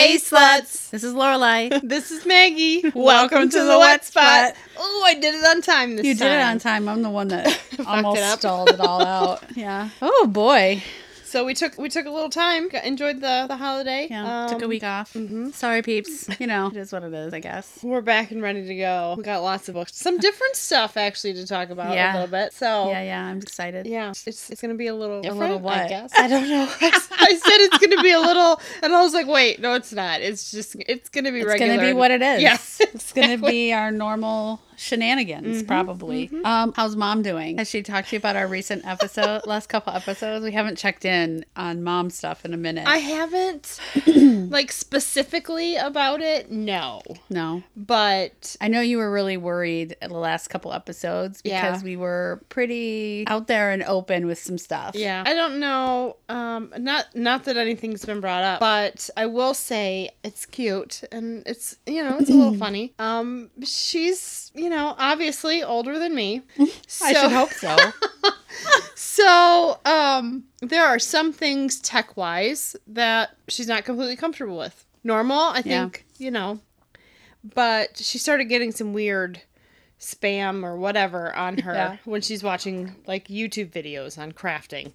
Hey, sluts. This is Lorelai. This is Maggie. Welcome, to, the wet spot. Oh, I did it on time this You time. You did it on time. I'm the one that almost up. stalled it all out. Yeah. Oh boy. So we took we took a little time. Got- Enjoyed the the holiday. Yeah. Took a Um, week off. Sorry, peeps. You know, it is what it is. I guess. We're back and ready to go. We got lots of books. Some different stuff actually to talk about Yeah. a little bit. So Yeah, yeah. I'm excited. Yeah, it's it's gonna be a little a little different, I what? guess. I don't know. I, I said it's gonna be a little, and I was like, wait, no, it's not. It's just it's gonna be It's regular. It's gonna be what it is. Yes, It's gonna be our normal shenanigans, probably. Um, how's mom doing? Has she talked to you about our recent episode, last couple episodes? We haven't checked in on mom stuff in a minute. I haven't like specifically about it. No, no. but I know you were really worried at the last couple episodes because Yeah. we were pretty out there and open with some stuff. yeah, I don't know. Um, not not that anything's been brought up, but I will say it's cute and it's you know it's a little funny. Um, she's you know obviously older than me. I should hope so. So, um, there are some things tech wise that she's not completely comfortable with. Normal, I Yeah. think, you know, but she started getting some weird spam or whatever on her Yeah. when she's watching like YouTube videos on crafting.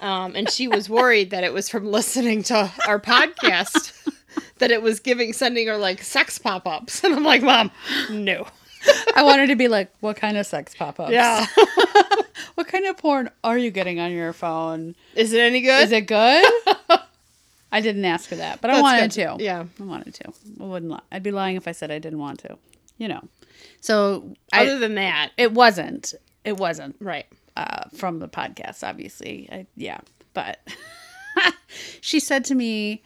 Um, and she was worried that it was from listening to our podcast that it was giving sending her like sex pop-ups. And I'm like, "Mom, no." I wanted to be like, what kind of sex pop ups? Yeah. What kind of porn are you getting on your phone? Is it any good? Is it good? I didn't ask for that, but I wanted good. to. Yeah. I wanted to. I wouldn't. Li- I'd be lying if I said I didn't want to. You know. So Other I, than that, it wasn't. It wasn't right. uh, from the podcast, obviously. I, yeah, but she said to me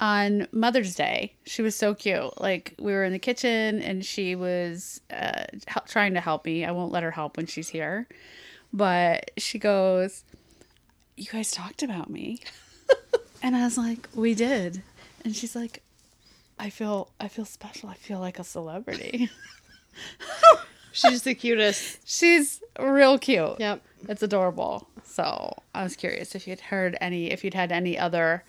on Mother's Day, she was so cute. Like we were in the kitchen and she was uh, hel- trying to help me. I won't let her help when she's here, but she goes, "You guys talked about me," and I was like, "We did," and she's like. I feel I feel special. I feel like a celebrity. She's the cutest. She's real cute. Yep. It's adorable. So I was curious if you'd heard any, if you'd had any other,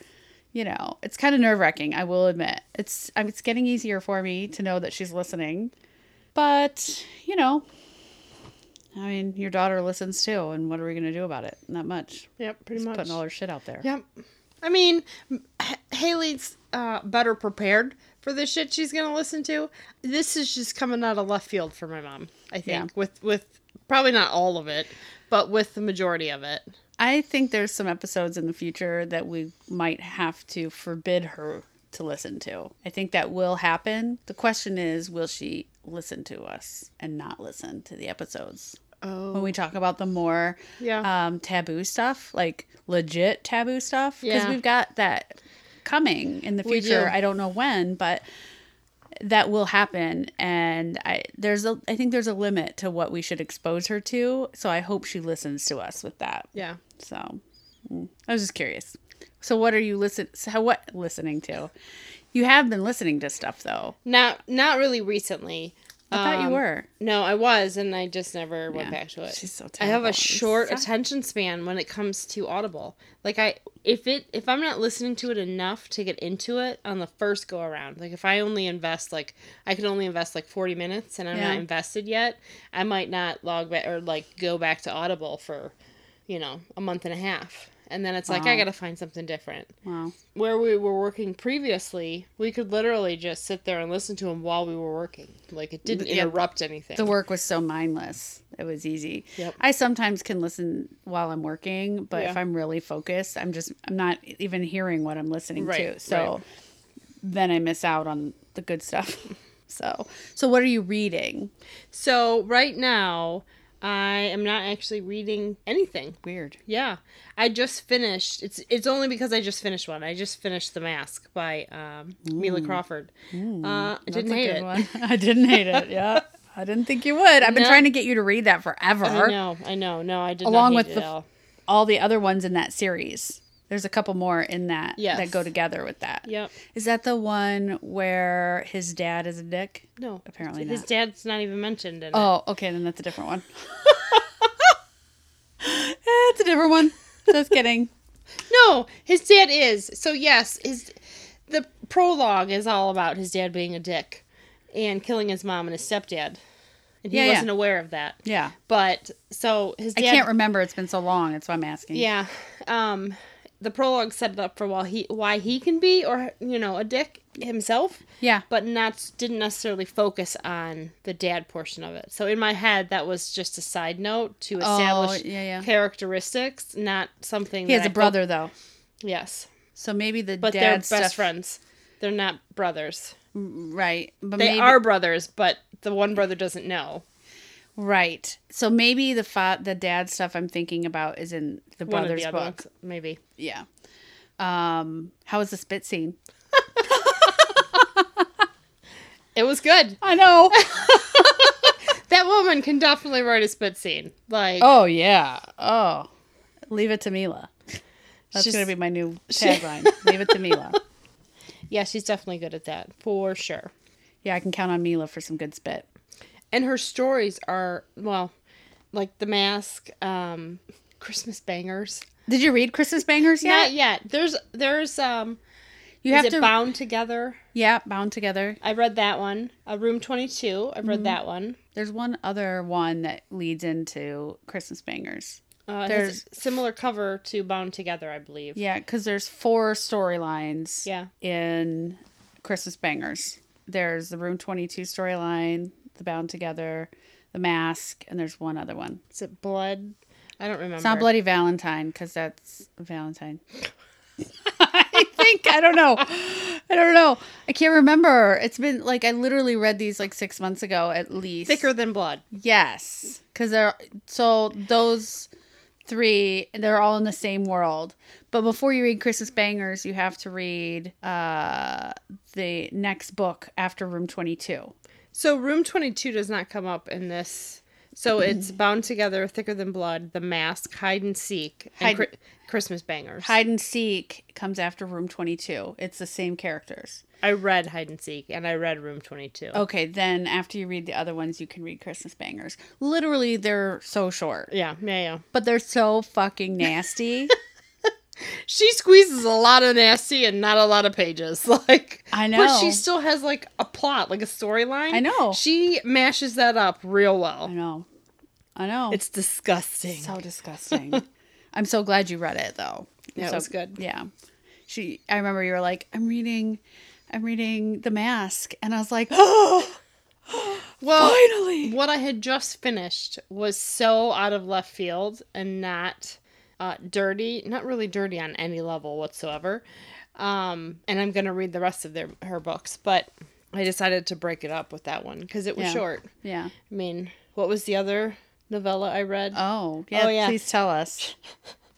you know, it's kind of nerve wracking. I will admit, it's I mean, it's getting easier for me to know that she's listening, but you know, I mean, your daughter listens too, and what are we gonna do about it? Not much. Yep, pretty Just much. putting all her shit out there. Yep. I mean, H- Haley's uh, better prepared for the shit she's gonna listen to. This is just coming out of left field for my mom. I think Yeah. with with probably not all of it, but with the majority of it. I think there's some episodes in the future that we might have to forbid her to listen to. I think that will happen. The question is, will she listen to us and not listen to the episodes? Oh, When we talk about the more yeah. um, taboo stuff, like legit taboo stuff, because Yeah. we've got that coming in the future. I don't know when, but that will happen and i there's a i think there's a limit to what we should expose her to so i hope she listens to us with that yeah. so mm, I was just curious. So what are you listen? So what listening to? You have been listening to stuff though. Not not really recently. I thought you Um, were. No, I was, and I just never went back to it. She's so I have a short attention span when it comes to Audible. Like I, if it, if I'm not listening to it enough to get into it on the first go around, like if I only invest like I can only invest like 40 minutes and I'm Yeah. not invested yet, I might not log back or like go back to Audible for, you know, a month and a half. And then it's like I gotta find something different. Wow. Where we were working previously, we could literally just sit there and listen to them while we were working. Like it didn't Yeah. interrupt anything. The work was so mindless. It was easy. Yep. I sometimes can listen while I'm working, but if I'm really focused, I'm just I'm not even hearing what I'm listening Right, to. So right. then I miss out on the good stuff. So so what are you reading? So right now, I am not actually reading anything. Weird. Yeah, I just finished. It's it's only because I just finished one. I just finished The Mask by um, Mila Crawford. uh, I didn't hate it. one. I didn't hate it. Yeah. I didn't think you would. I've been No. trying to get you to read that forever. I know, I know. No, I did Along not with the all. all the other ones in that series. There's a couple more in that Yes. that go together with that. Yep. Is that the one where his dad is a dick? No, Apparently not. his not. dad's not even mentioned in it. Oh, okay, then that's a different one. it's a different one. Just kidding. No, his dad is. So yes, his the prologue is all about his dad being a dick and killing his mom and his stepdad. And he Yeah, yeah. wasn't aware of that. Yeah. But so his I can't remember. It's been so long. That's why I'm asking. Yeah. Um the prologue set it up for why he why he can be or you know, a dick himself, Yeah. but not didn't necessarily focus on the dad portion of it. So in my head that was just a side note to oh, establish Oh, yeah, yeah. characteristics, not something He has a I brother though, yes. so maybe the But dad they're best stuff, friends. They're not brothers. Mm, right? But They maybe, are brothers, but the one brother doesn't know. Right. So maybe the fa- the dad stuff I'm thinking about is in the One brothers the book. ones, maybe. Yeah. Um, how was the spit scene? It was good. I know. That woman can definitely write a spit scene. Like oh yeah. Oh, leave it to Mila. That's She's- gonna be my new she- tagline. leave it to Mila. yeah, she's definitely good at that for sure. Yeah, I can count on Mila for some good spit. And her stories are well like the mask um christmas bangers Did you read Christmas Bangers yet? not yet there's there's um you have to. bound together yeah, bound together. i read that one uh, room 22 i've read Mm-hmm. that one There's one other one that leads into Christmas Bangers. uh, There's- a similar cover to bound together i believe Yeah, because there's four storylines. Yeah. In Christmas Bangers, there's the Room Twenty Two storyline, the Bound Together, the Mask, and there's one other one. is it blood i don't remember It's not Bloody Valentine because that's Valentine. I think I don't know. I don't know. I can't remember. It's been like I literally read these like six months ago at least. thicker than blood Yes, because they're so those three they're all in the same world. But before you read Christmas Bangers, you have to read uh, the next book after Room Twenty Two. So room 22 does not come up in this so mm-hmm. it's bound together thicker than blood the mask hide and seek and Hide- Chri- christmas bangers Hide and Seek comes after Room Twenty Two. It's the same characters. i read hide and seek and i read room 22 Okay, then after you read the other ones, you can read Christmas Bangers. Literally, they're so short, yeah yeah yeah but they're so fucking nasty. she squeezes a lot of nasty and not a lot of pages. Like I know, but she still has like a plot, like a storyline. I know. She mashes that up real well. I know. I know. It's disgusting. so disgusting. I'm so glad you read it though. Yeah, it was good. Yeah. She I remember you were like, I'm reading I'm reading The Mask and I was like, Oh well, finally. what I had just finished was so out of left field and not uh, dirty, not really dirty on any level whatsoever. Um, and I'm gonna read the rest of their her books, but I decided to break it up with that one because it was Yeah. short. Yeah. I mean, what was the other novella I read? Oh, yeah. Oh, yeah. Please tell us.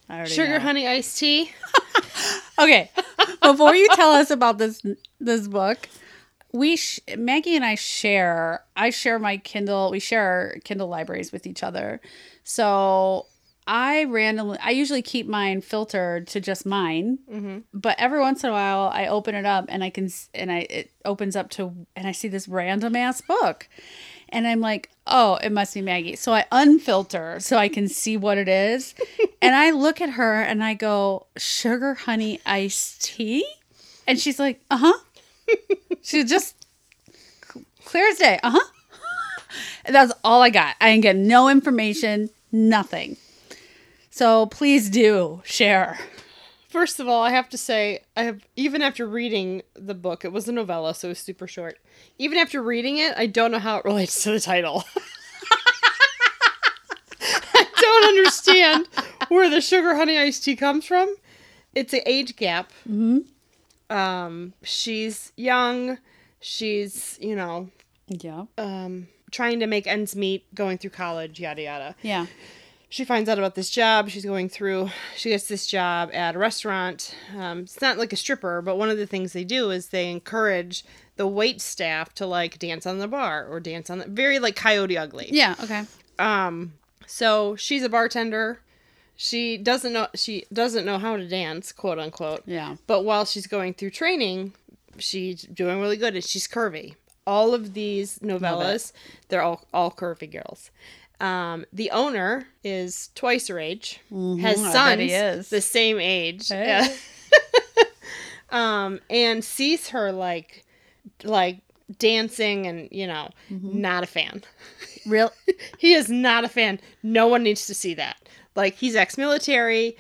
I Sugar know. honey iced tea. Okay. Before you tell us about this this book, we sh- Maggie and I share. I share my Kindle. We share our Kindle libraries with each other. So I randomly. I usually keep mine filtered to just mine. Mm-hmm. But every once in a while, I open it up and I can and I it opens up to and I see this random ass book. And I'm like, oh, it must be Maggie. So I unfilter so I can see what it is. and I look at her and I go, sugar honey iced tea? And she's like, uh huh. she just clear as day. Uh huh. That's all I got. I didn't get no information, nothing. So please do share. First of all, I have to say, I have even after reading the book, it was a novella, so it was super short. Even after reading it, I don't know how it relates to the title. I don't understand where the sugar honey iced tea comes from. It's an age gap. Mm-hmm. Um, she's young. She's you know Yeah. um, trying to make ends meet, going through college, yada yada. Yeah. She finds out about this job. She's going through she gets this job at a restaurant. Um, it's not like a stripper but one of the things they do is they encourage the wait staff to like dance on the bar or dance on the very like coyote ugly. Yeah. Okay. um so she's a bartender. She doesn't know she doesn't know how to dance quote unquote. Yeah. but while she's going through training she's doing really good and she's curvy. All of these novellas they're all all curvy girls um, the owner is twice her age has I sons he is. the same age Hey. Yeah. um, and sees her like, like dancing, and you know, not a fan. Real he is not a fan. No one needs to see that. Like he's ex-military.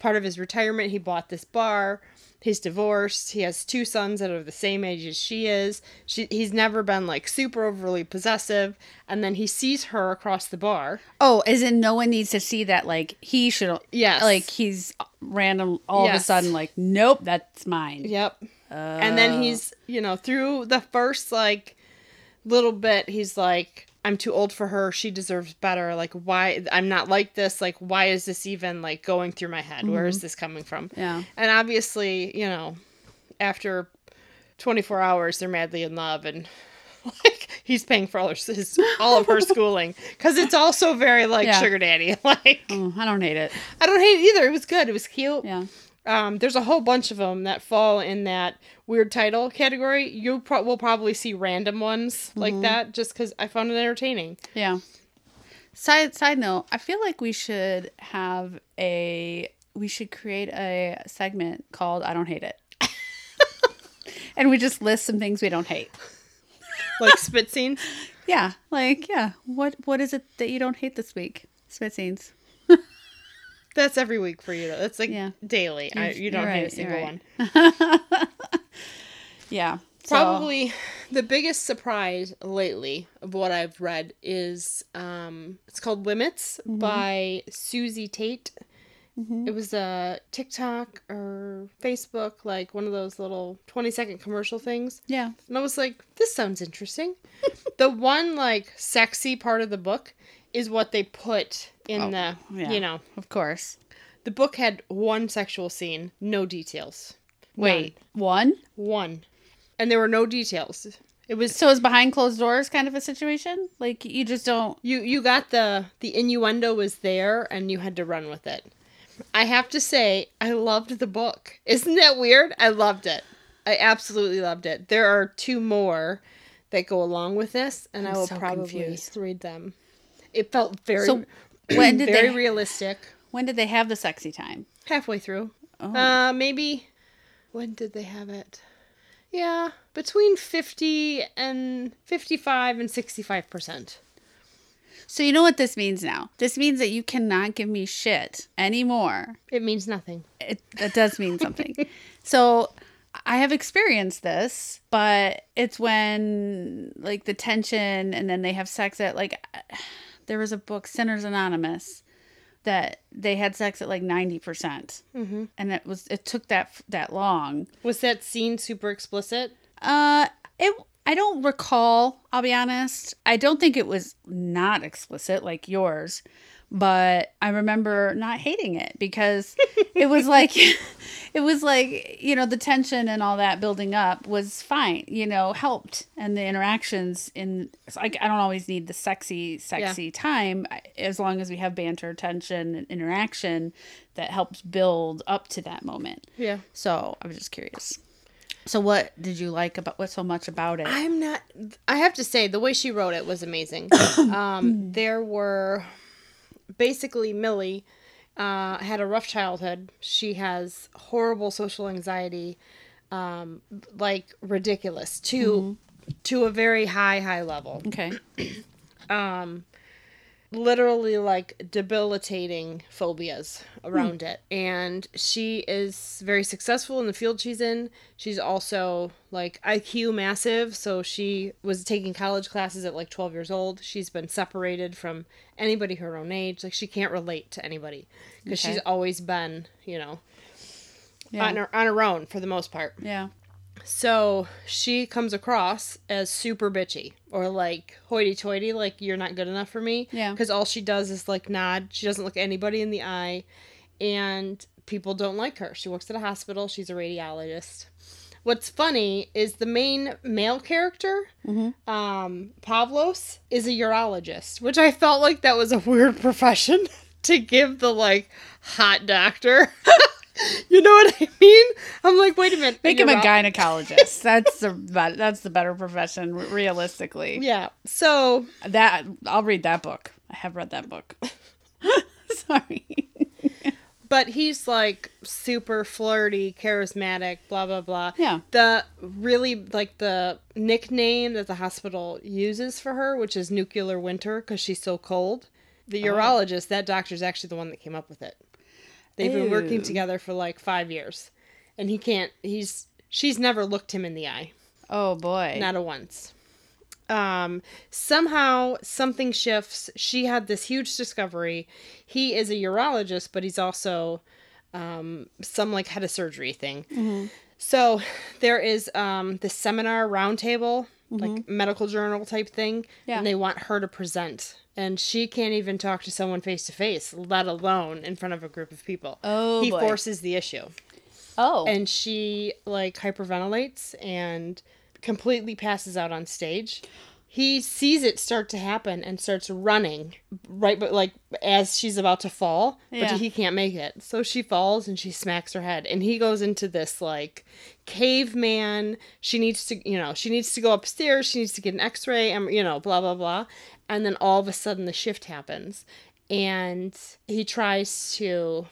Part of his retirement, he bought this bar. He's divorced. He has two sons that are the same age as she is. She, he's never been like super overly possessive. And then he sees her across the bar. Oh, as in no one needs to see that like he should Yes. like he's random all of a sudden like nope, that's mine. Yep. and then uh. he's, you know, through the first like little bit, he's like, I'm too old for her. She deserves better. Like, why? I'm not like this. Like, why is this even like going through my head? Where is mm-hmm. this coming from? Yeah. And obviously, you know, after 24 hours, they're madly in love, and like he's paying for all her, his all of her schooling because it's also very like Yeah. sugar daddy. Like, Oh, I don't hate it. I don't hate it either. It was good. It was cute. Yeah. Um, there's a whole bunch of them that fall in that weird title category. You pro- will probably see random ones like that just because I found it entertaining. Yeah. Side side note, I feel like we should have a we should create a segment called I don't hate it. and we just list some things we don't hate. Like spit scenes. Yeah, like yeah, what what is it that you don't hate this week? Spit scenes. That's every week for you. Though. That's like Yeah. daily. I, You're- don't hate a single you're one. Yeah. so- Probably the biggest surprise lately of what I've read is um, it's called Limits by Susie Tate. It was a TikTok or Facebook, like one of those little 20 second commercial things. Yeah. And I was like, this sounds interesting. the one, like, sexy part of the book is what they put in oh, the, yeah. you know, Of course. the book had one sexual scene, no details. Wait, one? One. And there were no details. It was So it's behind closed doors kind of a situation? Like you just don't you you got the the innuendo was there and you had to run with it. I have to say, I loved the book. Isn't that weird? I loved it. I absolutely loved it. There are two more that go along with this, and I'm I will so probably confused. read them. It felt very So when did very they realistic. when did they have the sexy time? Halfway through. Oh. Uh maybe when did they have it? Yeah, between 50 and 55 and 65%. So you know what this means now? This means that you cannot give me shit anymore. It means nothing. It that does mean something. so I have experienced this, but it's when like the tension and then they have sex at like there was a book Sinners Anonymous that they had sex at like 90% Mm-hmm. and it was it took that that long Was that scene super explicit? Uh, it. I don't recall. I'll be honest. I don't think it was not explicit like yours, but I remember not hating it because it was like, it was like you know the tension and all that building up was fine. You know, helped and the interactions in. so I, I don't always need the sexy, sexy time as long as we have banter, tension, and interaction that helps build up to that moment. Yeah. So I was just curious. So what did you like about what so much about it? I'm not. I have to say, the way she wrote it was amazing. um, there were basically Millie uh, had a rough childhood. She has horrible social anxiety, um, like ridiculous to to a very high high level. Okay. literally like debilitating phobias around hmm. it. And she is very successful in the field she's in. She's also like IQ massive, so she was taking college classes at like 12 years old. She's been separated from anybody her own age. Like she can't relate to anybody because Okay. she's always been, you know, Yeah. on her on her own for the most part. yeah. So she comes across as super bitchy or like hoity toity, like you're not good enough for me. Yeah. Because all she does is like nod. She doesn't look anybody in the eye. And people don't like her. She works at a hospital. She's a radiologist. What's funny is the main male character, um, Pavlos, is a urologist, which I felt like that was a weird profession to give the like hot doctor. you know what I mean? I'm like, wait a minute. Make him a gynecologist. That's the that's the better profession realistically. Yeah. So That I'll read that book. I have read that book. Sorry. but he's like super flirty, charismatic, blah blah blah. Yeah. The really like the nickname that the hospital uses for her, which is nuclear winter because she's so cold. The Oh. urologist, that doctor's actually the one that came up with it. They've been working together for like five years, and he can't. He's she's never looked him in the eye. Oh boy. Not a once. Um, somehow something shifts. She had this huge discovery. He is a urologist, but he's also um, some like head of surgery thing. So there is um, this seminar roundtable, like medical journal type thing, Yeah. and they want her to present. And she can't even talk to someone face to face, let alone in front of a group of people. Oh, he boy. forces the issue oh. and she like hyperventilates and completely passes out on stage. He sees it start to happen and starts running right but like as she's about to fall, Yeah. but he can't make it. So she falls and she smacks her head and he goes into this like caveman, she needs to, you know, she needs to go upstairs, she needs to get an x-ray and you know, blah blah blah. And then all of a sudden the shift happens and he tries to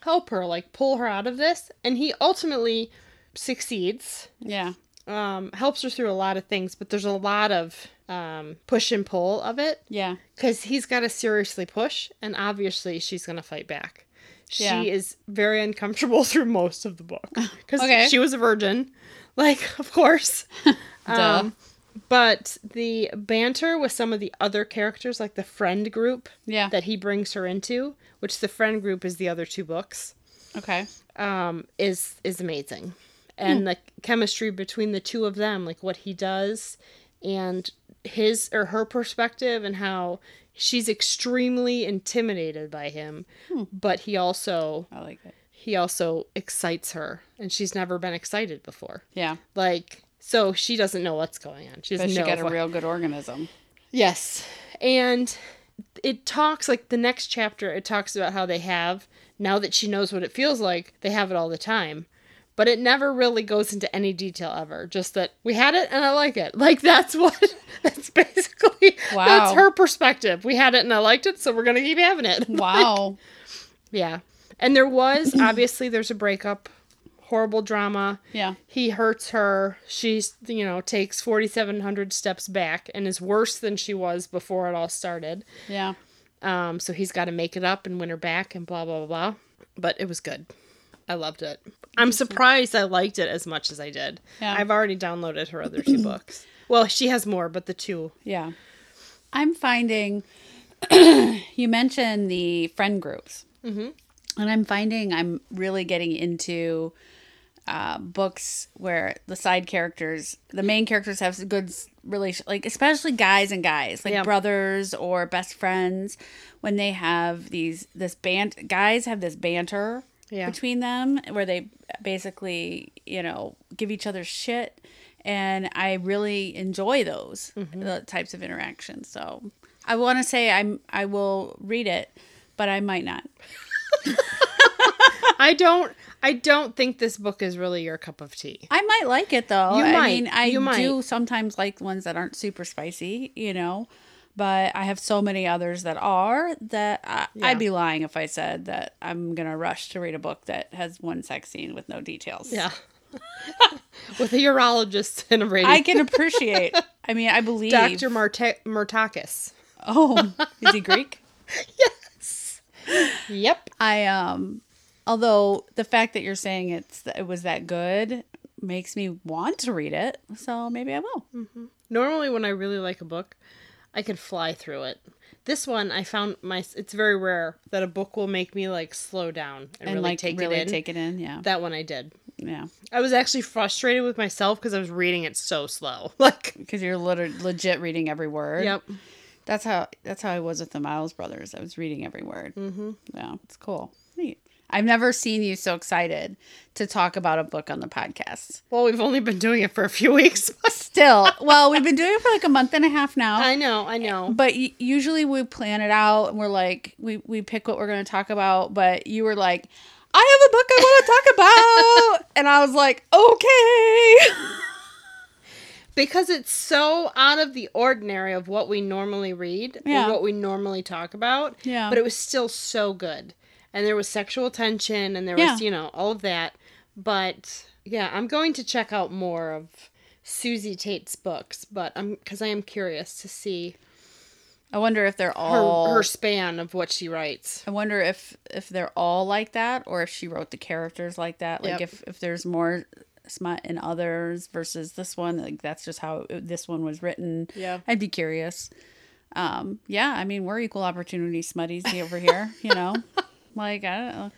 help her, like pull her out of this. And he ultimately succeeds, yeah. um, helps her through a lot of things, but there's a lot of um, push and pull of it Yeah. because he's got to seriously push, and obviously she's going to fight back. She Yeah. is very uncomfortable through most of the book because Okay. she was a virgin, like, of course. Duh. Um, but the banter with some of the other characters, like the friend group Yeah. that he brings her into, which the friend group is the other two books, okay. um, is is amazing, and the chemistry between the two of them, like what he does, and his or her perspective, and how she's extremely intimidated by him, but he also I like it. he also excites her, and she's never been excited before. Yeah. Like so, she doesn't know what's going on. She But doesn't she know got a what- real good organism. Yes. And it talks like the next chapter it talks about how they have now that she knows what it feels like, they have it all the time. But it never really goes into any detail ever. Just that we had it and I like it. Like that's what that's basically Wow. that's her perspective. We had it and I liked it, so we're gonna keep having it. Wow. yeah. And there was obviously there's a breakup, horrible drama. yeah. He hurts her. She's, you know, takes 4,700 steps back and is worse than she was before it all started. Yeah. Um, so he's got to make it up and win her back and blah, blah, blah, blah. But it was good. I loved it. I'm surprised I liked it as much as I did. Yeah. I've already downloaded her other two books. Well, she has more, but the two. Yeah. I'm finding you mentioned the friend groups. Mm-hmm. And I'm finding I'm really getting into uh, books where the side characters, the main characters have good relation, like especially guys and guys, like Yeah. brothers or best friends, when they have these this band, guys have this banter Yeah. between them where they basically you know give each other shit, and I really enjoy those the types of interactions. So I want to say I'm I will read it, but I might not. I don't. I don't think this book is really your cup of tea. I might like it though. You I might. mean, I You might. do sometimes like ones that aren't super spicy, you know, but I have so many others that are that I, Yeah. I'd be lying if I said that I'm gonna rush to read a book that has one sex scene with no details. Yeah. With a urologist and a radio. I can appreciate. I mean, I believe Dr. Marte- Murtakis. Oh, is he Greek? Yes. Yep. I um, although the fact that you're saying it's it was that good makes me want to read it, so maybe I will. Normally, when I really like a book, I can fly through it. This one, I found my. It's very rare that a book will make me like slow down and, And really like take really it in. take it in, yeah, that one I did. yeah. I was actually frustrated with myself because I was reading it so slow. Like, Because you're lit- legit reading every word. yep. That's how that's how I was with the Miles brothers. I was reading every word. Mm-hmm. Yeah, it's cool. I've never seen you so excited to talk about a book on the podcast. Well, we've only been doing it for a few weeks. Still, well, we've been doing it for like a month and a half now. I know, I know. but y- usually we plan it out and we're like we we pick what we're going to talk about. But you were like, I have a book I want to talk about, and I was like, okay. because it's so out of the ordinary of what we normally read Yeah. or what we normally talk about. Yeah. But it was still so good. And there was sexual tension and there was you know all of that but yeah i'm going to check out more of susie tate's books but i'm because i am curious to see I wonder if they're her, all. her span of what she writes I wonder if if they're all like that, or if she wrote the characters like that. Like Yep. if if there's more smut in others versus this one. Like that's just how it, this one was written. Yeah. I'd be curious. Um, yeah, I mean we're equal opportunity smutties over here. You know, like I don't know.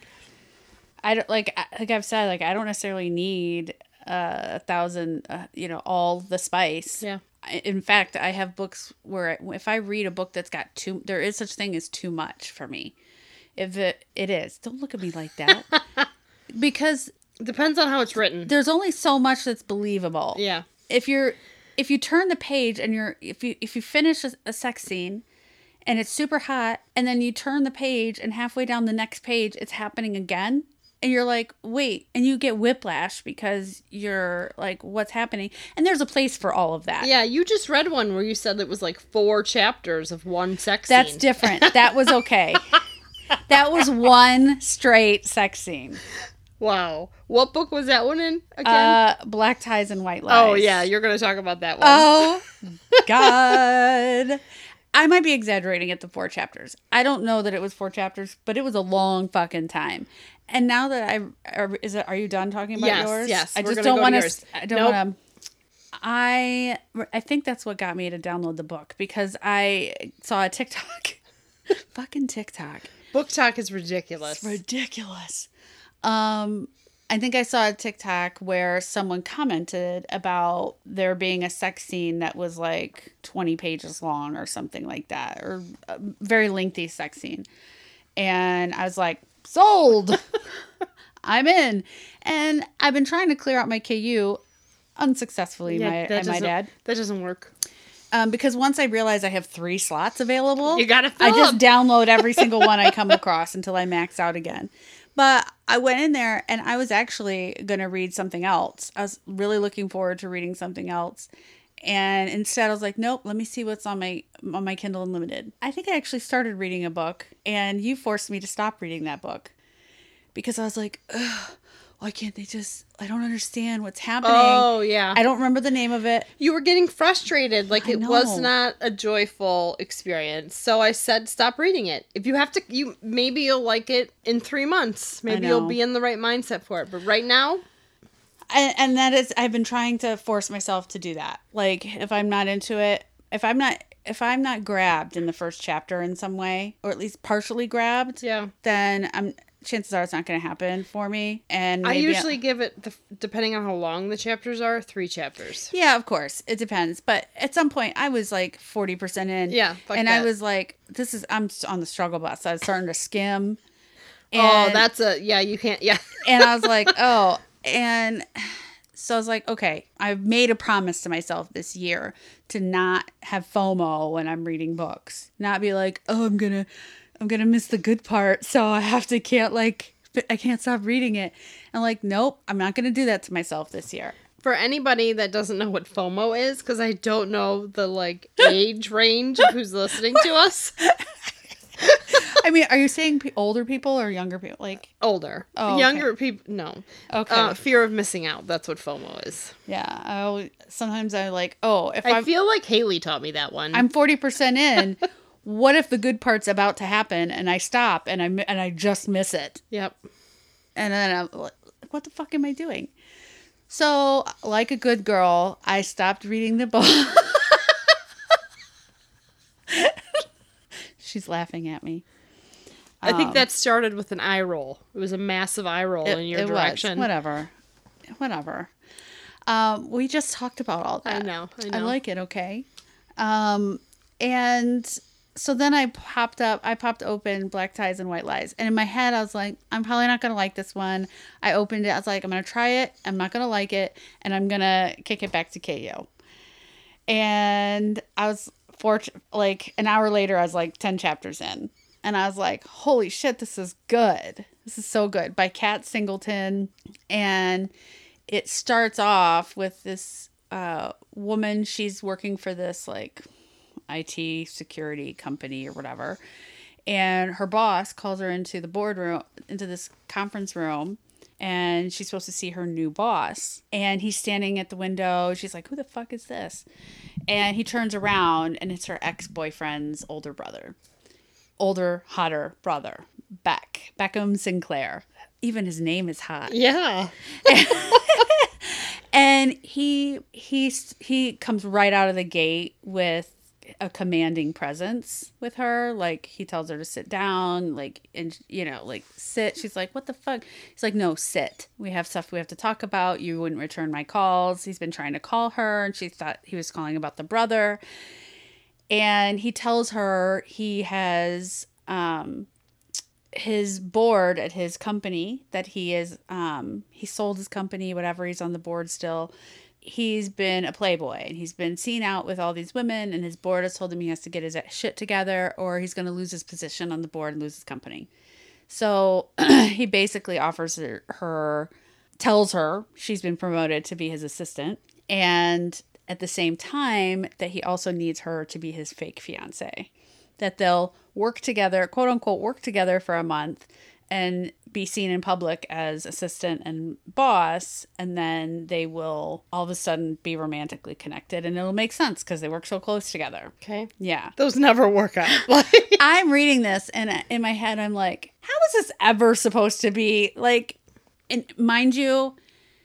I don't like like I've said like I don't necessarily need uh, a thousand uh, you know all the spice. yeah I- in fact, I have books where if I read a book that's got too, there is such thing as too much for me. If it it is, don't look at me like that, because depends on how it's written there's only so much that's believable. yeah If you're if you turn the page and you're if you if you finish a, a sex scene and it's super hot and then you turn the page and halfway down the next page it's happening again and you're like wait and you get whiplash because you're like what's happening and there's a place for all of that yeah you just read one where you said it was like four chapters of one sex That's scene. different. That was okay. that was one straight sex scene. wow what book was that one in again Uh, black ties and white lies. oh yeah you're gonna talk about that one Oh God. I might be exaggerating at the four chapters. I don't know that it was four chapters, but it was a long fucking time. And now that I are, is it are you done talking about Yes, yours? yes, I just don't want to. I don't Nope. want to. I I think that's what got me to download the book because I saw a TikTok. fucking TikTok. book talk is ridiculous ridiculous. Um, I think I saw a TikTok where someone commented about there being a sex scene that was like 20 pages long or something like that, or a very lengthy sex scene. And I was like, sold. I'm in. And I've been trying to clear out my KU unsuccessfully, Yeah, my, my dad. that doesn't work Um, because once I realize I have three slots available, You gotta I just download every single one I come across until I max out again. But I went in there and I was actually gonna read something else. I was really looking forward to reading something else. And instead I was like, nope, let me see what's on my on my Kindle Unlimited. I think I actually started reading a book and you forced me to stop reading that book. Because I was like, Ugh, why can't they just I don't understand what's happening. oh yeah. I don't remember the name of it. you were getting frustrated like it was not a joyful experience. So i said stop reading it. If you have to you maybe you'll like it in three months. Maybe you'll be in the right mindset for it. But right now and, and that is i've been trying to force myself to do that. Like if i'm not into it if i'm not if i'm not grabbed in the first chapter in some way or at least partially grabbed yeah. then i'm chances are it's not going to happen for me and i usually give it the, depending on how long the chapters are three chapters. Yeah of course it depends but at some point i was like 40% in. Yeah, and i was like this is i'm on the struggle bus i was starting to skim. Oh that's a yeah you can't yeah. And I was like, oh, and so I was like, okay, I've made a promise to myself this year to not have FOMO when I'm reading books, not be like, oh, I'm gonna, I'm gonna miss the good part, so I have to can't like, I can't stop reading it. And like, nope, I'm not gonna do that to myself this year. for anybody that doesn't know what fomo is because i don't know the like age range of who's listening to us I mean, are you saying pe- older people or younger people? Like, older Oh, okay. younger people no okay, uh, fear of missing out that's what fomo is yeah. I always, sometimes I like, oh, if i I'm, feel like haley taught me that one I'm 40% in. what if the good part's about to happen and I stop and I and I just miss it? yep And then I'm like, what the fuck am I doing? So, like a good girl, I stopped reading the book. She's laughing at me. I think Um, that started with an eye roll. It was a massive eye roll in your it was. direction. Whatever. Whatever. Um, we just talked about all that. I know. I I like it, okay. Um, and so then I popped up, I popped open Black Ties and White Lies. And in my head, I was like, I'm probably not going to like this one. I opened it. I was like, I'm going to try it. I'm not going to like it. And I'm going to kick it back to KU. And I was fortunate, like an hour later, I was like 10 chapters in. And I was like, holy shit, this is good. This is so good by Kat Singleton. And it starts off with this uh, woman. She's working for this like IT security company or whatever. and her boss calls her into the boardroom into this conference room and she's supposed to see her new boss. And he's standing at the window. She's like who the fuck is this? And he turns around and it's her ex-boyfriend's older brother. Older hotter brother beck beckham sinclair. Even his name is hot. Yeah. and he he he comes right out of the gate with a commanding presence with her. Like he tells her to sit down like and you know like sit. She's like what the fuck? He's like no sit. We have stuff we have to talk about. You wouldn't return my calls. He's been trying to call her and she thought he was calling about the brother. And he tells her he has um his board at his company that he is um he sold his company whatever he's on the board still he's been a playboy and he's been seen out with all these women and his board has told him he has to get his shit together or he's going to lose his position on the board and lose his company. So he basically offers her, her tells her she's been promoted to be his assistant and at the same time that he also needs her to be his fake fiance. That they'll work together quote unquote work together for a month and be seen in public as assistant and boss and then they will all of a sudden be romantically connected and it'll make sense because they work so close together Okay. yeah Those never work out. Like, i'm reading this and in my head i'm like how is this ever supposed to be like and mind you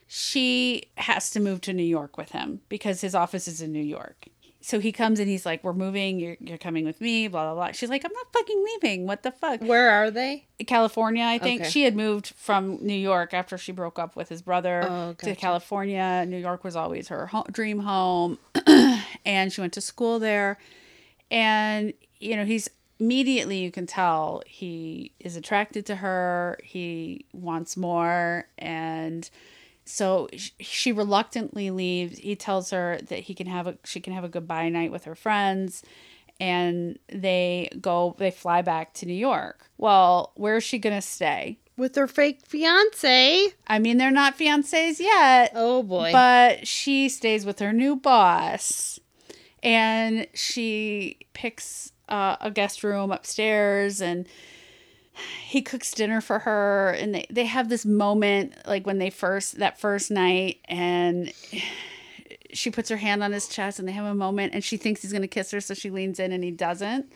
she has to move to new york with him because his office is in new york so he comes and he's like we're moving you're, you're coming with me blah blah blah she's like i'm not fucking leaving what the fuck where are they? California, I think. Okay. She had moved from New York after she broke up with his brother Oh, to. California. New York was always her ho- dream home. and she went to school there. And, you know, he's immediately, you can tell he is attracted to her. He wants more. And so she reluctantly leaves. He tells her that he can have a, she can have a goodbye night with her friends and they go they fly back to New York. Well, where's she going to stay? With her fake fiance. I mean, they're not fiancés yet, Oh boy. but she stays with her new boss and she picks uh, a guest room upstairs and he cooks dinner for her and they, they have this moment like when they first that first night and she puts her hand on his chest and they have a moment and she thinks he's going to kiss her so she leans in and he doesn't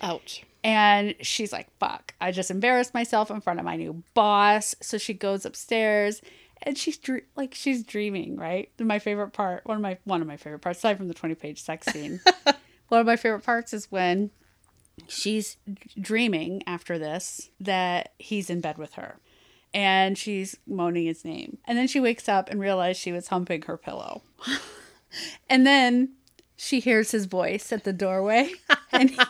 Ouch. and she's like, fuck, I just embarrassed myself in front of my new boss. So she goes upstairs and she's dr- like, she's dreaming, right? My favorite part, one of my, one of my favorite parts, aside from the 20 page sex scene, one of my favorite parts is when she's dreaming after this that he's in bed with her and she's moaning his name. And then she wakes up and realizes she was humping her pillow. and then she hears his voice at the doorway and he,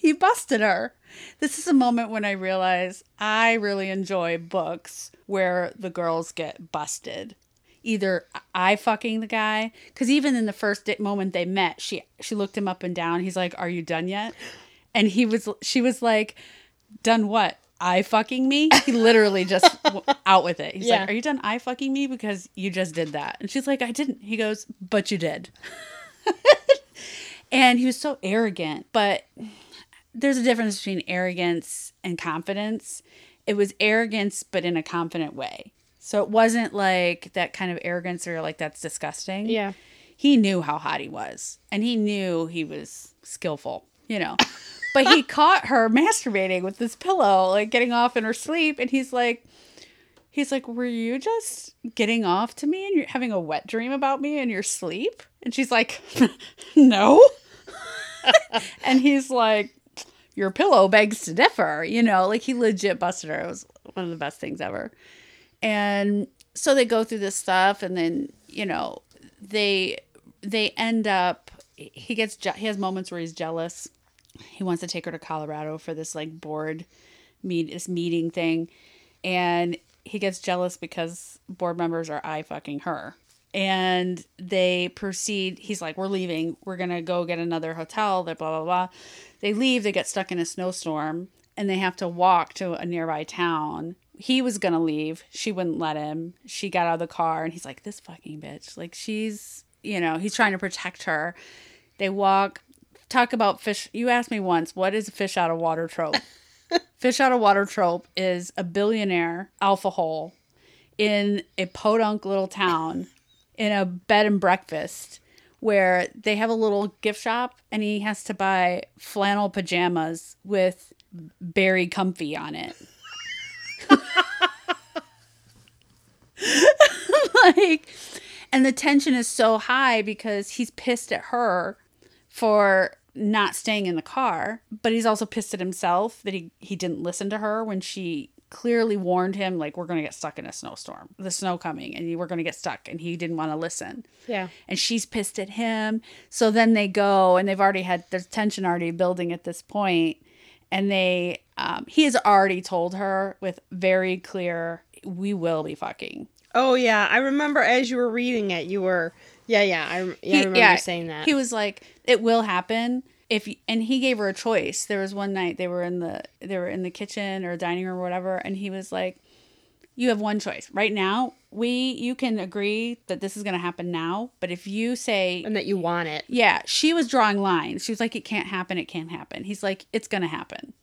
he busted her. This is a moment when I realize I really enjoy books where the girls get busted. Either eye fucking the guy, because even in the first moment they met, she she looked him up and down. He's like, "Are you done yet?" And he was, she was like, "Done what? eye fucking me?" He literally just out with it. He's Yeah. like, "Are you done? eye fucking me because you just did that." And she's like, "I didn't." He goes, "But you did." and he was so arrogant, but there's a difference between arrogance and confidence. It was arrogance, but in a confident way. So it wasn't like that kind of arrogance or like that's disgusting. Yeah. He knew how hot he was and he knew he was skillful, you know. But he caught her masturbating with this pillow, like getting off in her sleep. And he's like, he's like, Were you just getting off to me and you're having a wet dream about me in your sleep? And she's like, No. and he's like, Your pillow begs to differ, you know, like he legit busted her. It was one of the best things ever. And so they go through this stuff and then, you know, they they end up he gets je- he has moments where he's jealous. He wants to take her to Colorado for this like board meet this meeting thing and he gets jealous because board members are eye fucking her. And they proceed. He's like, "We're leaving. We're gonna go get another hotel." That blah blah blah. They leave. They get stuck in a snowstorm, and they have to walk to a nearby town. He was gonna leave. She wouldn't let him. She got out of the car, and he's like, "This fucking bitch." Like she's, you know, he's trying to protect her. They walk. Talk about fish. You asked me once, what is a fish out of water trope? fish out of water trope is a billionaire alpha hole in a podunk little town in a bed and breakfast where they have a little gift shop and he has to buy flannel pajamas with berry comfy on it. like and the tension is so high because he's pissed at her for not staying in the car, but he's also pissed at himself that he he didn't listen to her when she clearly warned him like we're going to get stuck in a snowstorm. The snow coming and we're going to get stuck and he didn't want to listen. Yeah. And she's pissed at him. So then they go and they've already had there's tension already building at this point and they um, he has already told her with very clear we will be fucking Oh yeah, I remember as you were reading it, you were yeah yeah I, yeah, I remember saying that. He was like, "It will happen." If you, and he gave her a choice. There was one night they were in the they were in the kitchen or dining room or whatever, and he was like, "You have one choice right now. We you can agree that this is going to happen now, but if you say and that you want it, yeah." She was drawing lines. She was like, "It can't happen. It can't happen." He's like, "It's going to happen."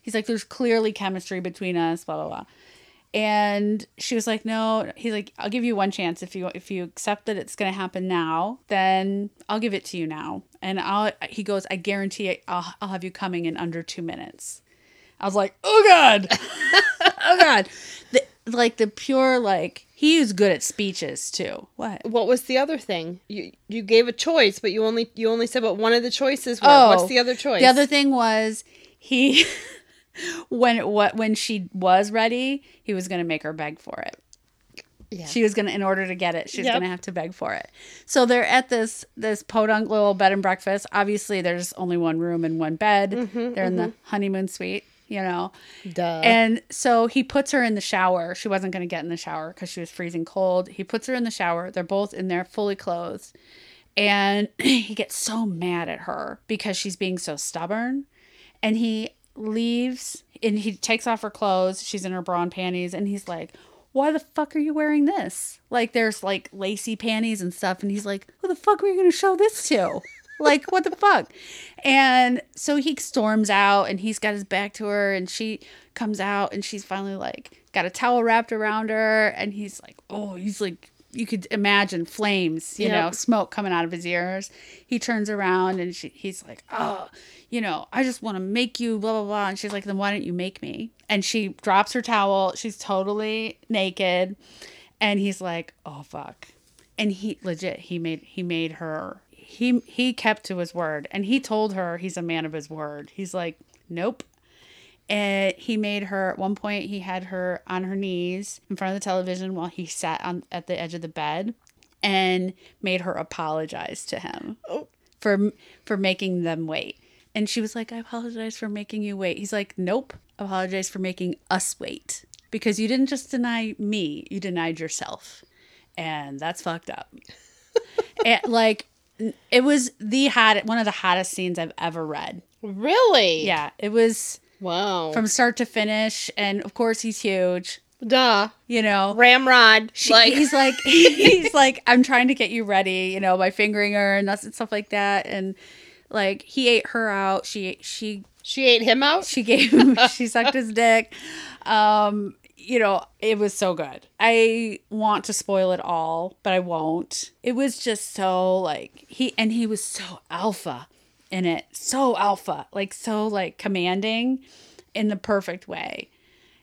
He's like, "There's clearly chemistry between us." Blah blah blah and she was like no. He's like i'll give you one chance. If you if you accept that it's going to happen now then i'll give it to you now. And i'll he goes i guarantee i'll, I'll have you coming in under two minutes. I was like oh god. Oh god. The, like the pure like he was good at speeches too. What? What was the other thing? You you gave a choice but you only you only said but one of the choices were. Oh, what's the other choice? the other thing was he when what when she was ready, he was going to make her beg for it. Yeah. She was gonna, in order to get it, she's yep. gonna have to beg for it. So they're at this this podunk little bed and breakfast. Obviously, there's only one room and one bed. Mm-hmm, they're mm-hmm. in the mm-hmm. honeymoon suite, you know. Duh. And so he puts her in the shower. She wasn't gonna get in the shower because she was freezing cold. He puts her in the shower. They're both in there, fully clothed, and he gets so mad at her because she's being so stubborn, and he leaves and he takes off her clothes. She's in her bra and panties, and he's like, why the fuck are you wearing this? Like, there's like lacy panties and stuff. And he's like, who the fuck are you going to show this to? like, what the fuck? And so he storms out and he's got his back to her. And she comes out and she's finally like, got a towel wrapped around her. And he's like, oh, he's like, you could imagine flames, you yep. know, smoke coming out of his ears. He turns around and she, he's like, oh, you know, I just want to make you, blah, blah, blah. And she's like, then why don't you make me? And she drops her towel. She's totally naked. And he's like, oh, fuck. And he legit, he made, he made her, he, he kept to his word. And he told her he's a man of his word. He's like, nope. And he made her, at one point, he had her on her knees in front of the television while he sat on at the edge of the bed and made her apologize to him oh. for for making them wait. And she was like, I apologize for making you wait. He's like, Nope, apologize for making us wait. Because you didn't just deny me, you denied yourself. And that's fucked up. and like, it was the hot, one of the hottest scenes I've ever read. Really? Yeah. It was wow from start to finish. And of course, he's huge. Duh. You know, Ramrod. She, like he's like he's like I'm trying to get you ready. You know, by fingering her and that's and stuff like that. And like he ate her out. She she she ate him out. She gave him. she sucked his dick. Um, you know, it was so good. I want to spoil it all, but I won't. It was just so like he and he was so alpha in it. So alpha, like so like commanding in the perfect way.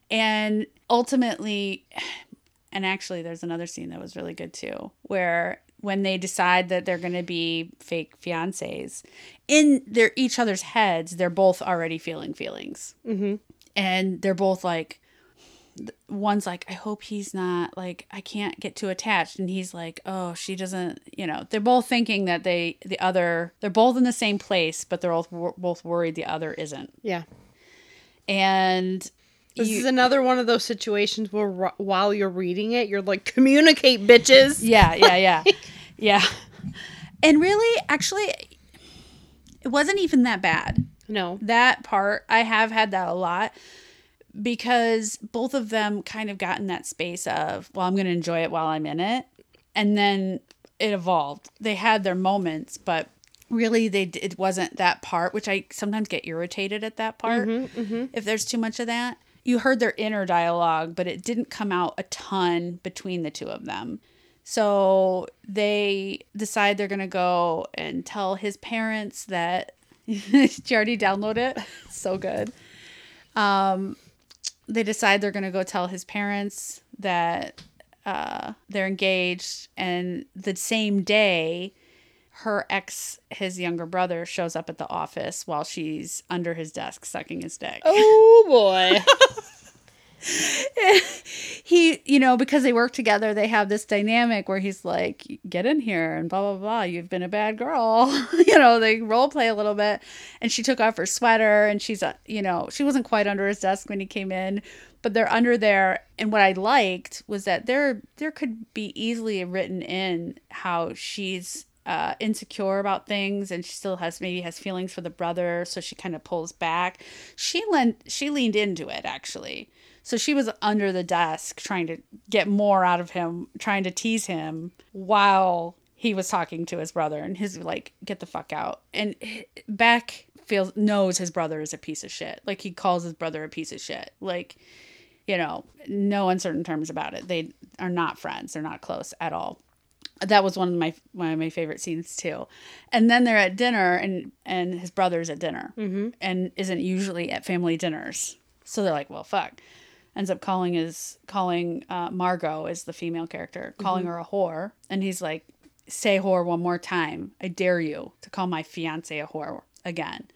And ultimately and actually there's another scene that was really good too where when they decide that they're going to be fake fiancés in their each other's heads they're both already feeling feelings mm-hmm. and they're both like one's like i hope he's not like i can't get too attached and he's like oh she doesn't you know they're both thinking that they the other they're both in the same place but they're both both worried the other isn't yeah and this you, is another one of those situations where while you're reading it, you're like, communicate, bitches. Yeah, yeah, yeah. yeah. And really, actually, it wasn't even that bad. No. That part, I have had that a lot because both of them kind of got in that space of, well, I'm going to enjoy it while I'm in it. And then it evolved. They had their moments, but really they it wasn't that part, which I sometimes get irritated at that part if there's too much of that. You heard their inner dialogue, but it didn't come out a ton between the two of them. So they decide they're gonna go and tell his parents that did you already download it? So good. Um, they decide they're gonna go tell his parents that uh, they're engaged, and the same day, her ex, his younger brother, shows up at the office while she's under his desk sucking his dick. Oh boy. he, you know, because they work together, they have this dynamic where he's like, get in here and blah, blah, blah. You've been a bad girl. you know, they role play a little bit. And she took off her sweater and she's, uh, you know, she wasn't quite under his desk when he came in, but they're under there. And what I liked was that there, there could be easily written in how she's, uh, insecure about things and she still has maybe has feelings for the brother so she kind of pulls back she lent she leaned into it actually so she was under the desk trying to get more out of him, trying to tease him while he was talking to his brother and his like get the fuck out. And Beck feels knows his brother is a piece of shit. Like he calls his brother a piece of shit. Like you know, no uncertain terms about it. They are not friends. They're not close at all. That was one of my one of my favorite scenes too. And then they're at dinner and and his brother's at dinner mm-hmm. and isn't usually at family dinners. So they're like, well, fuck ends up calling his calling uh, Margo is the female character, calling her a whore, and he's like, "Say whore one more time. I dare you to call my fiance a whore again."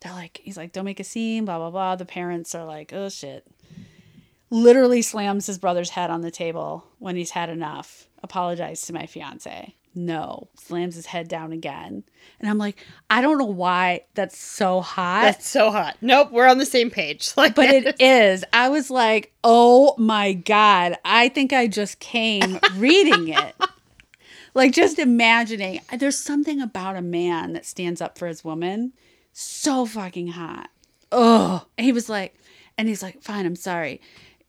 They're like, he's like, "Don't make a scene." Blah blah blah. The parents are like, "Oh shit." Literally slams his brother's head on the table when he's had enough. Apologize to my fiance. No, slams his head down again. And I'm like, I don't know why that's so hot. That's so hot. Nope, we're on the same page. Like but it is. I was like, oh my God. I think I just came reading it. Like, just imagining. There's something about a man that stands up for his woman. So fucking hot. Oh. He was like, and he's like, fine, I'm sorry.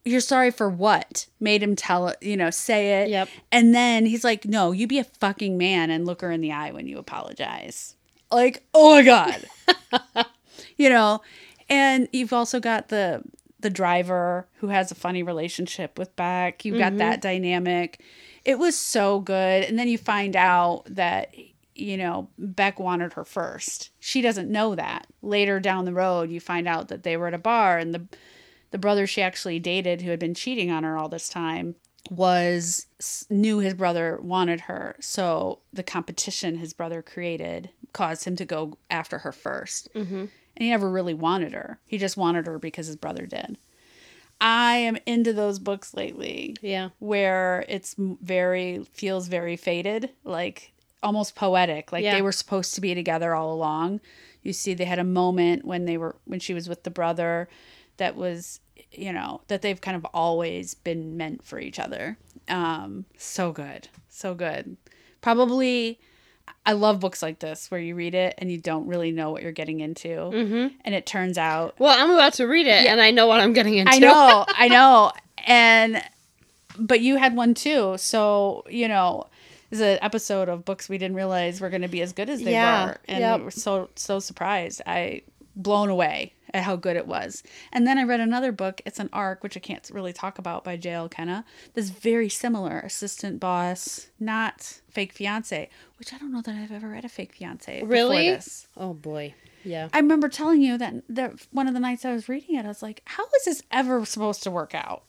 You're sorry for what? Made him tell it, you know, say it. Yep. And then he's like, no, you be a fucking man and look her in the eye when you apologize. Like, oh my God you know and you've also got the the driver who has a funny relationship with beck you've got that mm-hmm. dynamic it was so good and then you find out that you know beck wanted her first she doesn't know that later down the road you find out that they were at a bar and the the brother she actually dated who had been cheating on her all this time was knew his brother wanted her so the competition his brother created caused him to go after her 1st mm-hmm. and he never really wanted her he just wanted her because his brother did i am into those books lately Yeah. where it's very feels very faded like almost poetic like Yeah. they were supposed to be together all along you see they had a moment when they were when she was with the brother that was you know that they've kind of always been meant for each other um so good so good probably i love books like this where you read it and you don't really know what you're getting into mm-hmm. and it turns out Well, I'm about to read it and I know what I'm getting into. I know, I know. And but you had one too. So, you know, it's an episode of books we didn't realize were going to be as good as they Yeah, were. And yep. we were so so surprised. I blown away at how good it was. And then I read another book, it's an arc which I can't really talk about by J.L. Kenna. That's very similar. Assistant boss, not fake fiance, which I don't know that I've ever read a fake fiance. before Really? this. Oh boy. Yeah. I remember telling you that that one of the nights I was reading it, I was like, "How is this ever supposed to work out?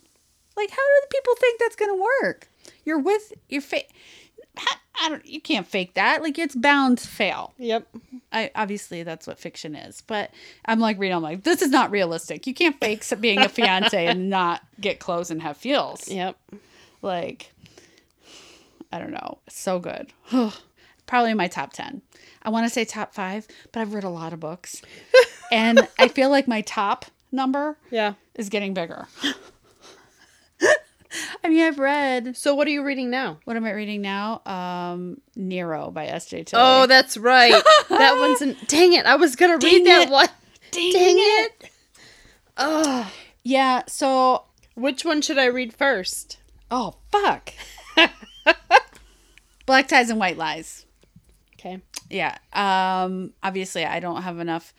Like, how do the people think that's going to work? You're with your fake. I don't. You can't fake that. Like, it's bound to fail. Yep. I obviously that's what fiction is, but I'm like reading. I'm like, this is not realistic. You can't fake being a fiance and not get close and have feels. Yep. Like, I don't know. So good. Probably my top 10. I want to say top five, but I've read a lot of books. and I feel like my top number Yeah. is getting bigger. I mean, I've read, So what are you reading now? what am I reading now? Um, Nero by S.J. Tilley. Oh, that's right. that one's an Dang it. I was going to Dang read that it. one. dang, Dang it. it. Oh. Yeah, so, Which one should I read first? oh, fuck. Black Ties and White Lies. Okay. Yeah. Um obviously I don't have enough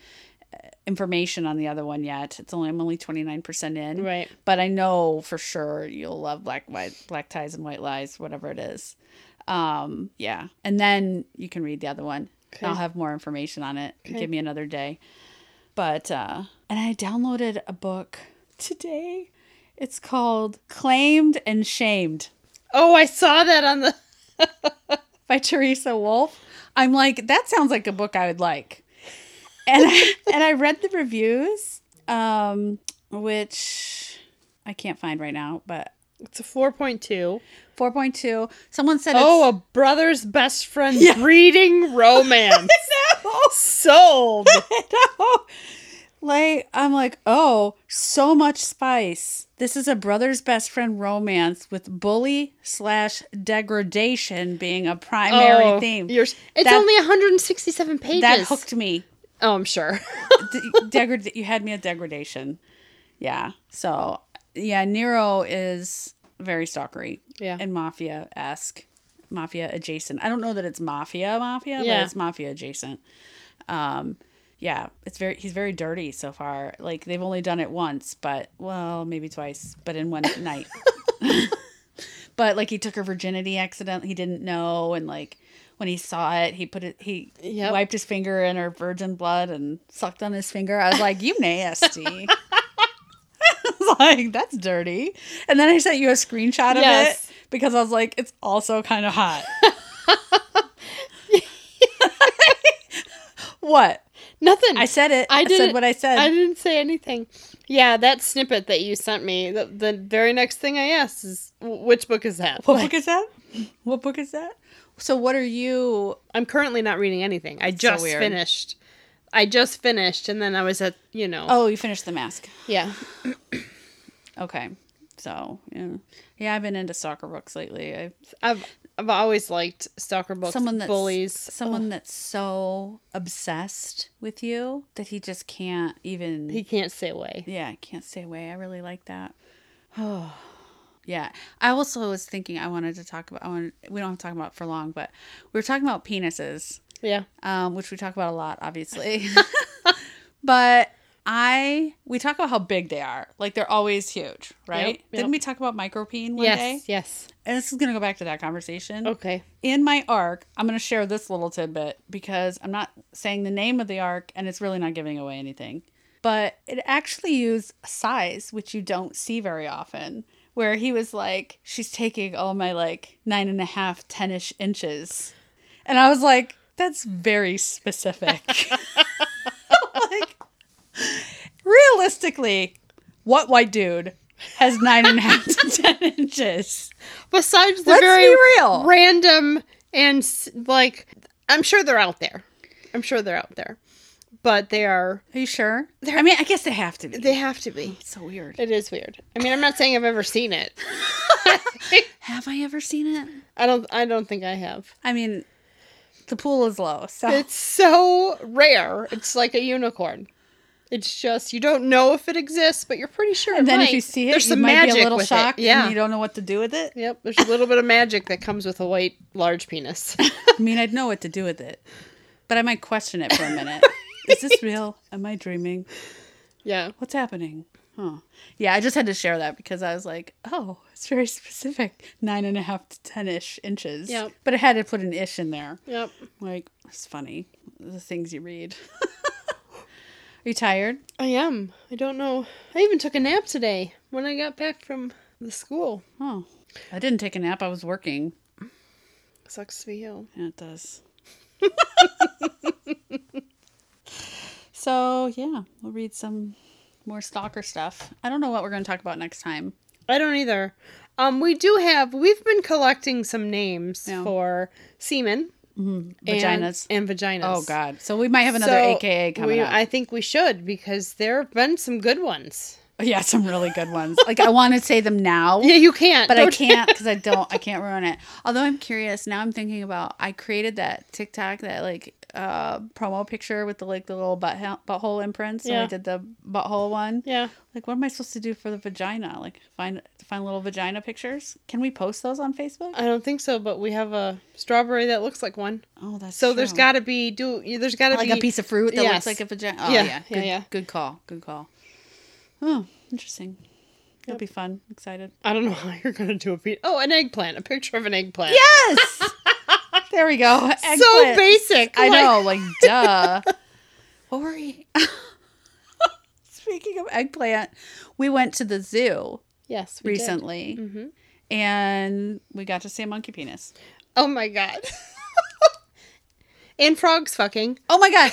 information on the other one yet. It's only I'm only 29% in. Right. But I know for sure you'll love black white black ties and white lies whatever it is. Um yeah. And then you can read the other one. Okay. I'll have more information on it. Okay. Give me another day. But uh and I downloaded a book today. It's called Claimed and Shamed Oh, I saw that on the. by Teresa Wolf. I'm like, that sounds like a book I would like. And I, and I read the reviews, um, which I can't find right now, but It's a 4.2. 4.2. Someone said Oh, a brother's best friend Yeah. reading romance. no, Sold. no. Like I'm like, oh, so much spice. This is a brother's best friend romance with bully slash degradation being a primary oh, theme. Yours. It's That- only 167 pages. That hooked me. Oh, I'm sure. Degrad- you had me at degradation. Yeah. So yeah, Nero is very stalkery. Yeah. And mafia esque. Mafia adjacent. I don't know that it's mafia mafia, Yeah. but it's mafia adjacent. Um yeah, it's very he's very dirty so far. Like they've only done it once, but well, maybe twice, but in one night. but like he took her virginity accident, he didn't know and like when he saw it, he put it he Yep. wiped his finger in her virgin blood and sucked on his finger. I was like, "You nasty." I was like, "That's dirty." And then I sent you a screenshot of Yes. it because I was like, "It's also kind of hot." what? Nothing. I said it. I I, said what I said. I didn't say anything. Yeah, that snippet that you sent me, the, the very next thing I asked is, which book is that? what Like, book is that? What book is that? So what are you? I'm currently not reading anything. I just weird. finished. I just finished, and then I was at, you know. Oh, you finished the mask. Yeah. Okay. So yeah, yeah. I've been into soccer books lately. I've I've, I've always liked stalker books, someone that bullies. someone that's so obsessed with you that he just can't even He can't stay away. yeah can't stay away i really like that oh yeah i also was thinking i wanted to talk about i wanted, we don't have to talk about it for long but we were talking about penises Yeah. um, which we talk about a lot obviously but i we talk about how big they are like they're always huge right Yep, yep. didn't we talk about micropene one yes. day Yes. and this is going to go back to that conversation Okay. in my arc, I'm going to share this little tidbit because I'm not saying the name of the arc and it's really not giving away anything. But it actually used size, which you don't see very often, where he was like, she's taking all my like nine and a half, 10 ish inches. And I was like, that's very specific. like, realistically, what white dude has nine and a half to 10 inches? Besides the Let's very real. random and like, I'm sure they're out there. I'm sure they're out there, but they are. Are you sure? I mean, I guess they have to be. They have to be. It's so weird. It is weird. I mean, I'm not saying I've ever seen it. Have I ever seen it? I don't. I don't think I have. I mean, the pool is low, so It's so rare. It's like a unicorn. It's just you don't know if it exists, but you're pretty sure. and it then might. if you see it, there's you some might magic be a little shocked, It. Yeah. and you don't know what to do with it. Yep. There's a little bit of magic that comes with a white large penis. I mean, I'd know what to do with it, but I might question it for a minute. is this real? Am I dreaming? yeah. What's happening? Huh. Yeah, I just had to share that because I was like, oh, it's very specific. Nine and a half to ten ish inches. Yep. But I had to put an ish in there. Yep. Like, it's funny. The things you read. Are you tired? I am. I don't know. I even took a nap today when I got back from the school. Oh. I didn't take a nap. I was working. Sucks to be you. Yeah, it does. so, yeah, we'll read some more stalker stuff. I don't know what we're going to talk about next time. I don't either. Um, we do have. We've been collecting some names Yeah. for semen and- Vaginas. and, vaginas. oh, God. So we might have another So AKA coming we, up. I think we should because there have been some good ones. Yeah, some really good ones. Like I want to say them now. Yeah, you can't. but I Don't- can't because I don't. I can't ruin it. Although I'm curious now. I'm thinking about. I created that TikTok that like uh promo picture with the like the little butt butthole imprints. Yeah. Yeah. I did the butthole one. Yeah. Like, what am I supposed to do for the vagina? Like, find find little vagina pictures. Can we post those on Facebook? I don't think so, but we have a strawberry that looks like one. Oh, that's So There's got to be do there's got to like be a piece of fruit that Yes. looks like a vagina. Oh Yeah, yeah, yeah, good, yeah. Good call. Good call. Oh, interesting. That'll Yep. be fun. Excited. I don't know how you're gonna do a piece. Oh, an eggplant. A picture of an eggplant. Yes. there we go. Eggplant. So basic. I like- know, like duh. what were we? Speaking of eggplant, we went to the zoo Yes. we did. recently, hmm and we got to see a monkey penis. Oh my god. and frogs fucking. Oh my god.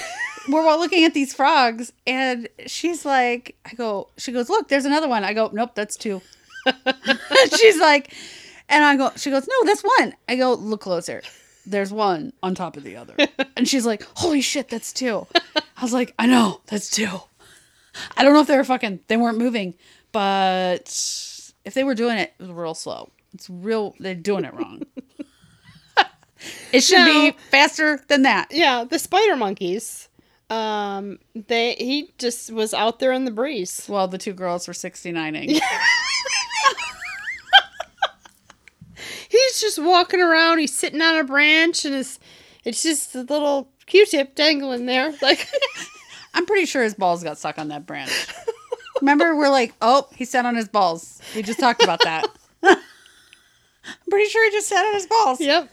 We're all looking at these frogs, and she's like, I go, she goes, look, there's another one. I go, nope, that's two. she's like, and I go, she goes, no, that's one. I go, look closer. There's one on top of the other. And she's like, holy shit, that's two. I was like, I know, that's two. I don't know if they were fucking, they weren't moving, but if they were doing it, it was real slow. It's real, they're doing it wrong. it should be faster than that. Yeah, the spider monkeys. Um, they he just was out there in the breeze. Well, the two girls were 69ing. He's just walking around. He's sitting on a branch, and it's it's just a little Q-tip dangling there. Like, I'm pretty sure his balls got stuck on that branch. Remember, we're like, oh, he sat on his balls. We just talked about that. I'm pretty sure he just sat on his balls. yep.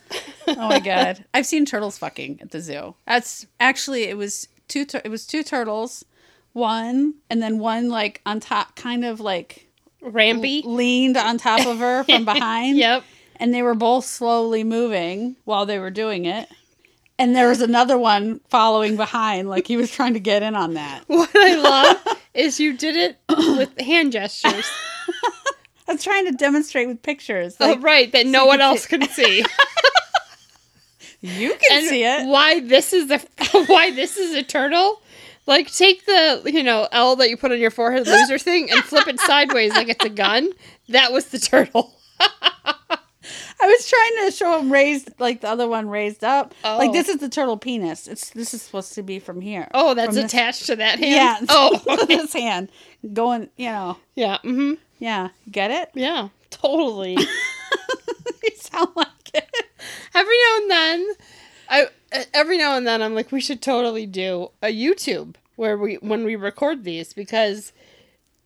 Oh my god, I've seen turtles fucking at the zoo. That's actually it was two. Tur- it was two turtles, one and then one like on top, kind of like Rampy. leaned on top of her from behind. Yep. And they were both slowly moving while they were doing it. And there was another one following behind, like he was trying to get in on that. What I love is you did it with hand gestures. I was trying to demonstrate with pictures. oh, right, that no one else can see. you can and see it. why this is the why this is a turtle? Like take the you know L that you put on your forehead loser thing and flip it sideways like it's a gun. That was the turtle. I was trying to show him raised, like the other one raised up. Like Oh. this is the turtle penis. It's this is supposed to be from here. Oh, that's this- attached to that hand. Yeah. Oh, okay. this hand going. You know. yeah. Mm-hmm. Yeah. Get it? Yeah. Totally. you sound like it. every now and then, I every now and then I'm like, we should totally do a YouTube where we when we record these because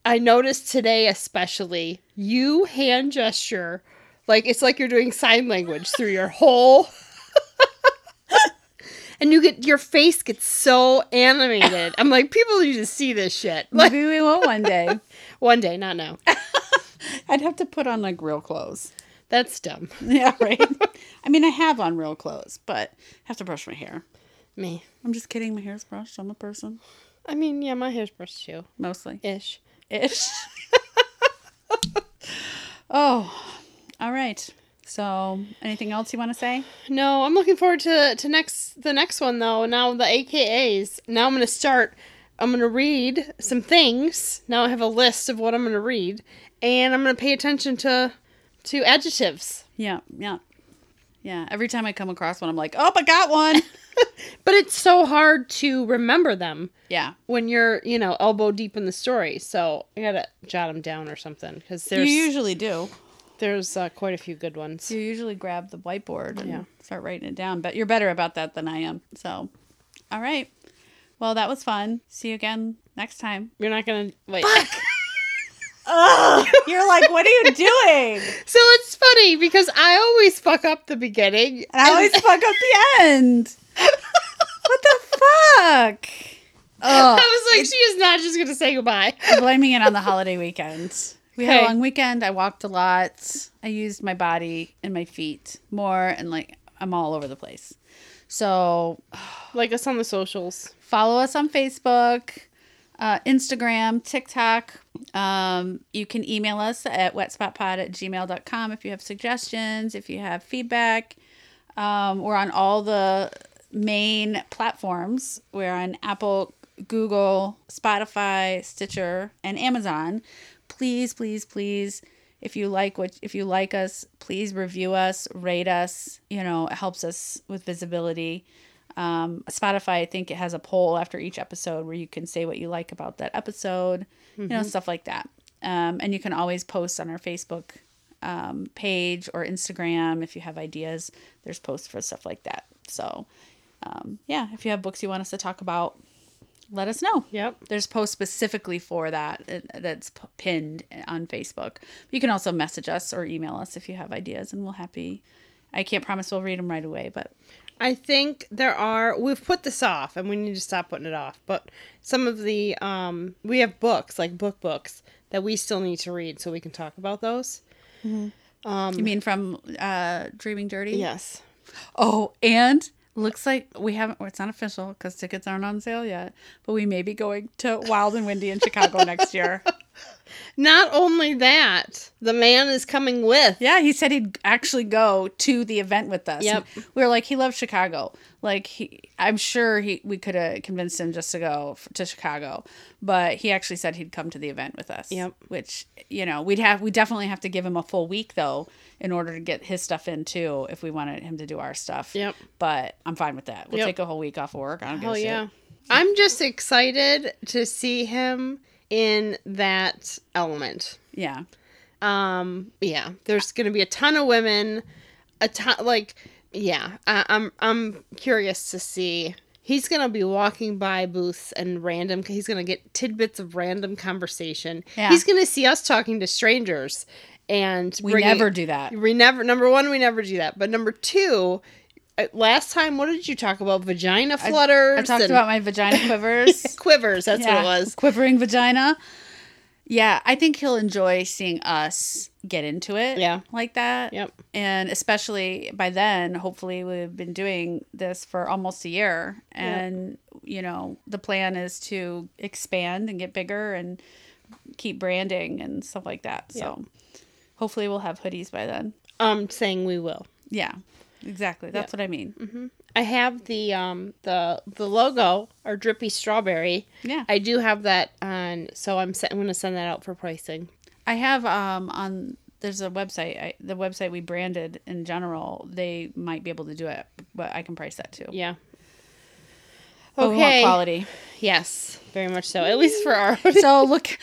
I noticed today especially you hand gesture like it's like you're doing sign language through your whole. And you get your face gets so animated. I'm like, people need to see this shit. Like Maybe we will one day. one day, not now. I'd have to put on like real clothes. That's dumb. Yeah, right. I mean, I have on real clothes, but I have to brush my hair. Me. I'm just kidding. My hair's brushed. I'm a person, I mean, yeah, my hair's brushed too. mostly Ish. ish. oh, all right. So, anything else you want to say? No, I'm looking forward to to next the next one though. Now the AKAs. Now I'm gonna start. I'm gonna read some things. Now I have a list of what I'm gonna read, and I'm gonna pay attention to to adjectives. Yeah, yeah, yeah. Every time I come across one, I'm like, oh, I got one. But it's so hard to remember them yeah, when you're you know elbow deep in the story. So I gotta jot them down or something because there's you usually do. There's uh, quite a few good ones. You usually grab the whiteboard and Yeah. start writing it down. But you're better about that than I am. So, all right. Well, that was fun. See you again next time. You're not gonna wait. Ugh, you're like, what are you doing? So it's funny because I always fuck up the beginning. And I always fuck up the end. what the fuck? Oh, I was like, she is not just gonna say goodbye. I'm blaming it on the holiday weekend. We had a long weekend. I walked a lot. I used my body and my feet more, and like I'm all over the place. So Like us on the socials. follow us on Facebook, uh, Instagram, TikTok. Um, you can email us at wetspotpod at gmail.com if you have suggestions, if you have feedback. Um, we're on all the main platforms. We're on Apple Google, Spotify, Stitcher, and Amazon. Please, please, please, if you like what if you like us, please review us, rate us. You know, it helps us with visibility. Um, Spotify, I think it has a poll after each episode where you can say what you like about that episode, you know, stuff like that. Um, and you can always post on our Facebook um, page or Instagram if you have ideas. There's posts for stuff like that. So, um, yeah, if you have books you want us to talk about, let us know. Yep. There's posts specifically for that uh, that's pinned on Facebook. You can also message us or email us if you have ideas, and we'll happy. I can't promise we'll read them right away, but I think there are we've put this off and we need to stop putting it off. But some of the um we have books, like book books, that we still need to read so we can talk about those. you mean from uh, Dreaming Dirty? Yes. Oh, and looks like we haven't. Well, it's not official because tickets aren't on sale yet. But we may be going to Wild and Windy in Chicago next year. Not only that, the man is coming with. Yeah, he said he'd actually go to the event with us. Yep. And We were like, he loves Chicago. Like he, I'm sure he we could have convinced him just to go f- to Chicago, but he actually said he'd come to the event with us. Yep. Which you know we'd have we definitely have to give him a full week though in order to get his stuff in too if we wanted him to do our stuff. Yep. But I'm fine with that. We'll Yep. take a whole week off of work. I don't give Oh a shit. yeah. I'm just excited to see him in that element. Yeah. Um, yeah, there's gonna be a ton of women, a ton like, yeah. I, I'm I'm curious to see. He's gonna be walking by booths and random. He's gonna get tidbits of random conversation. Yeah. He's gonna see us talking to strangers, and We bringing- never do that. We never. Number one, we never do that. But number two. uh, Last time, what did you talk about? Vagina flutters. I talked and about my vagina quivers. quivers. That's what it was. Quivering vagina. Yeah, I think he'll enjoy seeing us get into it. Yeah. Like that. Yep. And especially by then, hopefully we've been doing this for almost a year. And, you know, the plan is to expand and get bigger and keep branding and stuff like that. So hopefully we'll have hoodies by then. I'm saying we will. Yeah. Exactly. That's what I mean. I have the um the the logo or drippy strawberry. Yeah. I do have that on, so I'm se- I'm gonna send that out for pricing. I have um on there's a website I, the website we branded in general they might be able to do it but I can price that too. Yeah. But we want Okay. quality. Yes, very much so. At least for our. So look,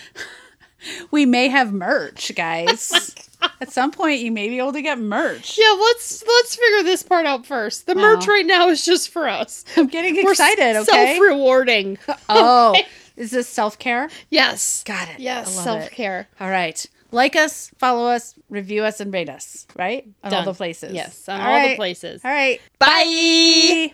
we may have merch, guys. Oh At some point, you may be able to get merch. yeah, let's let's figure this part out first. The merch Oh. right now is just for us. I'm getting We're excited. Okay. Self rewarding. oh, is this self care? yes. Got it. Yes. self care. All right. Like us, follow us, review us, and rate us. Right on all the places. Yes. On All all the places. All right. Bye.